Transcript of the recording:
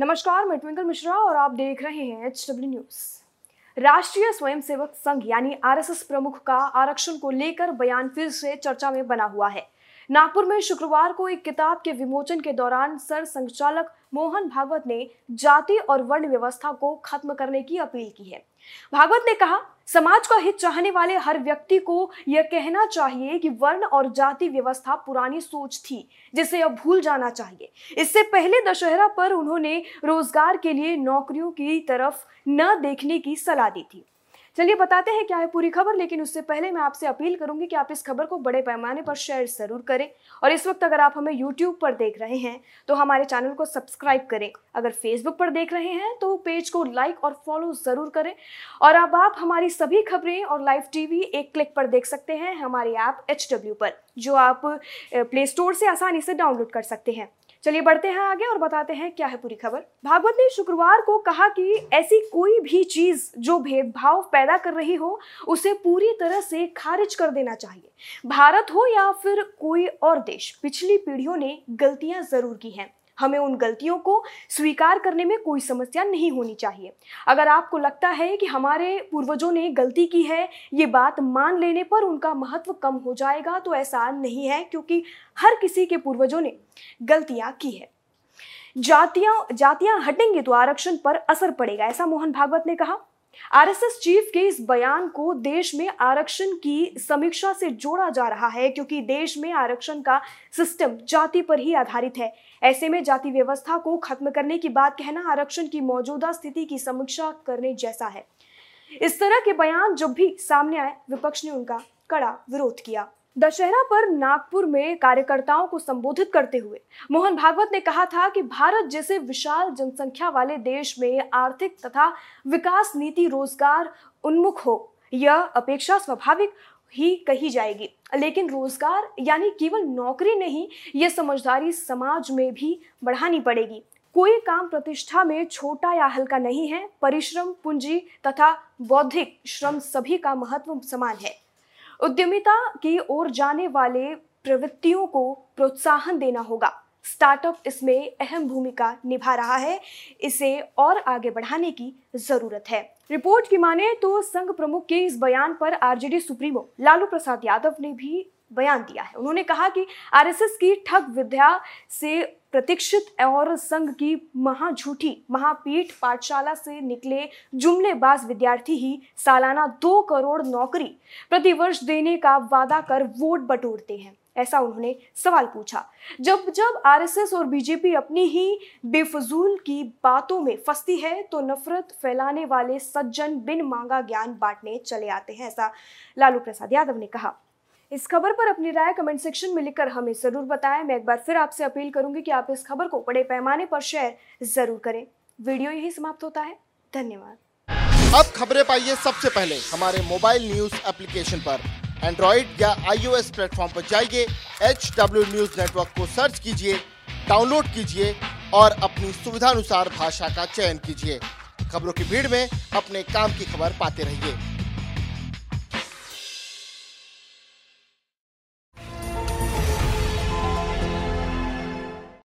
नमस्कार, मैं ट्विंकल मिश्रा और आप देख रहे हैं एच डब्ल्यू न्यूज़ राष्ट्रीय स्वयंसेवक संघ, यानी आरएसएस प्रमुख का आरक्षण को लेकर बयान फिर से चर्चा में बना हुआ है। नागपुर में शुक्रवार को एक किताब के विमोचन के दौरान सर संचालक मोहन भागवत ने जाति और वर्ण व्यवस्था को खत्म करने की अपील की है। भागवत ने कहा समाज का हित चाहने वाले हर व्यक्ति को यह कहना चाहिए कि वर्ण और जाति व्यवस्था पुरानी सोच थी, जिसे अब भूल जाना चाहिए। इससे पहले दशहरा पर उन्होंने रोज़गार के लिए नौकरियों की तरफ़ न देखने की सलाह दी थी। चलिए बताते हैं क्या है पूरी खबर, लेकिन उससे पहले मैं आपसे अपील करूँगी कि आप इस खबर को बड़े पैमाने पर शेयर ज़रूर करें। और इस वक्त अगर आप हमें यूट्यूब पर देख रहे हैं तो हमारे चैनल को सब्सक्राइब करें। अगर फेसबुक पर देख रहे हैं तो पेज को लाइक और फॉलो ज़रूर करें। और अब आप हमारी सभी खबरें और लाइव टीवी एक क्लिक पर देख सकते हैं, हमारे ऐप HW पर, जो आप प्ले स्टोर से आसानी से डाउनलोड कर सकते हैं। चलिए बढ़ते हैं आगे और बताते हैं क्या है पूरी खबर। भागवत ने शुक्रवार को कहा कि ऐसी कोई भी चीज़ जो भेदभाव पैदा कर रही हो, उसे पूरी तरह से खारिज कर देना चाहिए। भारत हो या फिर कोई और देश, पिछली पीढ़ियों ने गलतियाँ ज़रूर की हैं। हमें उन गलतियों को स्वीकार करने में कोई समस्या नहीं होनी चाहिए। अगर आपको लगता है कि हमारे पूर्वजों ने गलती की है, ये बात मान लेने पर उनका महत्व कम हो जाएगा तो ऐसा नहीं है, क्योंकि हर किसी के पूर्वजों ने गलतियाँ की है। जातियाँ जातियाँ हटेंगी तो आरक्षण पर असर पड़ेगा, ऐसा मोहन भागवत ने कहा। आरएसएस चीफ के इस बयान को देश में आरक्षण की समीक्षा से जोड़ा जा रहा है, क्योंकि देश में आरक्षण का सिस्टम जाति पर ही आधारित है। ऐसे में जाति व्यवस्था को खत्म करने की बात कहना, आरक्षण की मौजूदा स्थिति की समीक्षा करने जैसा है। इस तरह के बयान जब भी सामने आए, विपक्ष ने उनका कड़ा विरोध किया। दशहरा पर नागपुर में कार्यकर्ताओं को संबोधित करते हुए मोहन भागवत ने कहा था कि भारत जैसे विशाल जनसंख्या वाले देश में आर्थिक तथा विकास नीति रोज़गार उन्मुख हो, यह अपेक्षा स्वाभाविक ही कही जाएगी। लेकिन रोज़गार यानी केवल नौकरी नहीं, यह समझदारी समाज में भी बढ़ानी पड़ेगी। कोई काम प्रतिष्ठा में छोटा या हल्का नहीं है, परिश्रम, पूंजी तथा बौद्धिक श्रम सभी का महत्व समान है। उद्यमिता की ओर जाने वाले प्रवृत्तियों को प्रोत्साहन देना होगा। स्टार्टअप इसमें अहम भूमिका निभा रहा है। इसे और आगे बढ़ाने की ज़रूरत है। रिपोर्ट की माने तो संघ प्रमुख के इस बयान पर आरजेडी सुप्रीमो लालू प्रसाद यादव ने भी बयान दिया है। उन्होंने कहा कि आरएसएस की ठग विद्या से प्रतीक्षित और संघ की महाझूठी, महापीठ पाठशाला से निकले जुमलेबाज विद्यार्थी ही सालाना दो करोड़ नौकरी प्रतिवर्ष देने का वादा कर वोट बटोरते हैं, ऐसा उन्होंने सवाल पूछा। जब जब आरएसएस और बीजेपी अपनी ही बेफजूल की बातों में फंसती है तो नफरत फैलाने वाले सज्जन बिन मांगा ज्ञान बांटने चले आते हैं, ऐसा लालू प्रसाद यादव ने कहा। इस खबर पर अपनी राय कमेंट सेक्शन में लिखकर हमें ज़रूर बताएँ। मैं एक बार फिर आपसे अपील करूँगी कि आप इस खबर को बड़े पैमाने पर शेयर ज़रूर करें। वीडियो यही समाप्त होता है। धन्यवाद। अब खबरें पाइए सबसे पहले। हमारे मोबाइल न्यूज़ एप्लीकेशन पर। एंड्रॉइड या आईओएस प्लेटफॉर्म पर जाइए एच डब्ल्यू न्यूज़ नेटवर्क को सर्च कीजिए, डाउनलोड कीजिए और अपनी सुविधानुसार भाषा का चयन कीजिए। खबरों की भीड़ में अपने काम की खबर पाते रहिए।